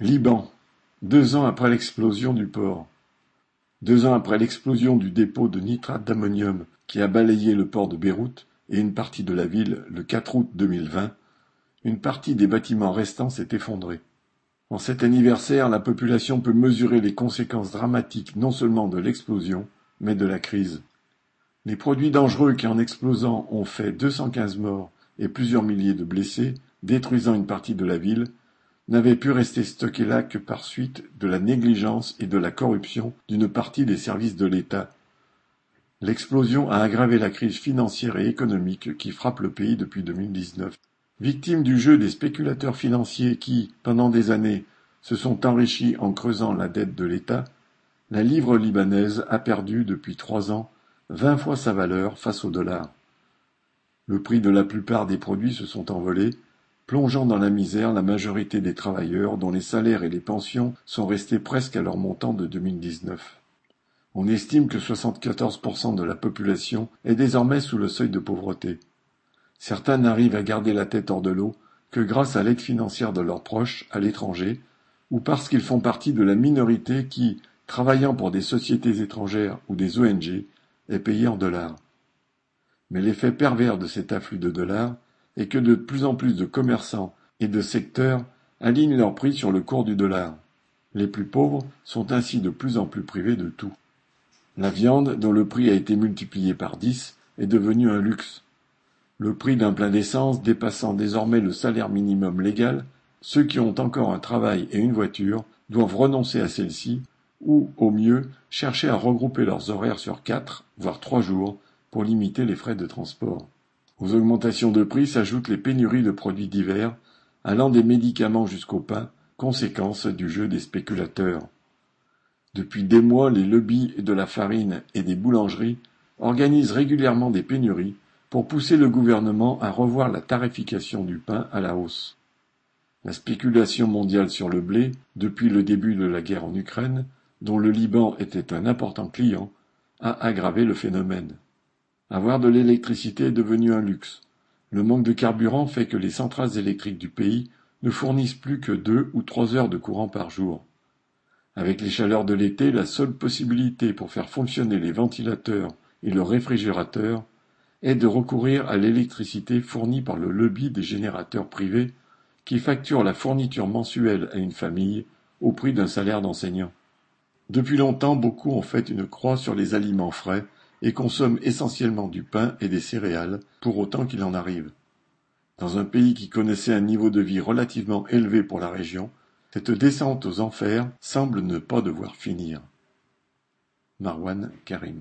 Liban, deux ans après l'explosion du port. Deux ans après l'explosion du dépôt de nitrate d'ammonium qui a balayé le port de Beyrouth et une partie de la ville le 4 août 2020, une partie des bâtiments restants s'est effondrée. En cet anniversaire, la population peut mesurer les conséquences dramatiques non seulement de l'explosion, mais de la crise. Les produits dangereux qui en explosant ont fait 215 morts et plusieurs milliers de blessés, détruisant une partie de la ville, n'avait pu rester stocké là que par suite de la négligence et de la corruption d'une partie des services de l'État. L'explosion a aggravé la crise financière et économique qui frappe le pays depuis 2019. Victime du jeu des spéculateurs financiers qui, pendant des années, se sont enrichis en creusant la dette de l'État, la livre libanaise a perdu depuis trois ans vingt fois sa valeur face au dollar. Le prix de la plupart des produits se sont envolés, plongeant dans la misère la majorité des travailleurs dont les salaires et les pensions sont restés presque à leur montant de 2019. On estime que 74% de la population est désormais sous le seuil de pauvreté. Certains n'arrivent à garder la tête hors de l'eau que grâce à l'aide financière de leurs proches à l'étranger, ou parce qu'ils font partie de la minorité qui, travaillant pour des sociétés étrangères ou des ONG, est payée en dollars. Mais l'effet pervers de cet afflux de dollars et que de plus en plus de commerçants et de secteurs alignent leurs prix sur le cours du dollar. Les plus pauvres sont ainsi de plus en plus privés de tout. La viande, dont le prix a été multiplié par dix, est devenue un luxe. Le prix d'un plein d'essence dépassant désormais le salaire minimum légal, ceux qui ont encore un travail et une voiture doivent renoncer à celle-ci ou, au mieux, chercher à regrouper leurs horaires sur quatre, voire trois jours, pour limiter les frais de transport. Aux augmentations de prix s'ajoutent les pénuries de produits divers, allant des médicaments jusqu'au pain, conséquence du jeu des spéculateurs. Depuis des mois, les lobbies de la farine et des boulangeries organisent régulièrement des pénuries pour pousser le gouvernement à revoir la tarification du pain à la hausse. La spéculation mondiale sur le blé, depuis le début de la guerre en Ukraine, dont le Liban était un important client, a aggravé le phénomène. Avoir de l'électricité est devenu un luxe. Le manque de carburant fait que les centrales électriques du pays ne fournissent plus que deux ou trois heures de courant par jour. Avec les chaleurs de l'été, la seule possibilité pour faire fonctionner les ventilateurs et le réfrigérateur est de recourir à l'électricité fournie par le lobby des générateurs privés qui facturent la fourniture mensuelle à une famille au prix d'un salaire d'enseignant. Depuis longtemps, beaucoup ont fait une croix sur les aliments frais et consomme essentiellement du pain et des céréales, pour autant qu'il en arrive. Dans un pays qui connaissait un niveau de vie relativement élevé pour la région, cette descente aux enfers semble ne pas devoir finir. Marwan Karim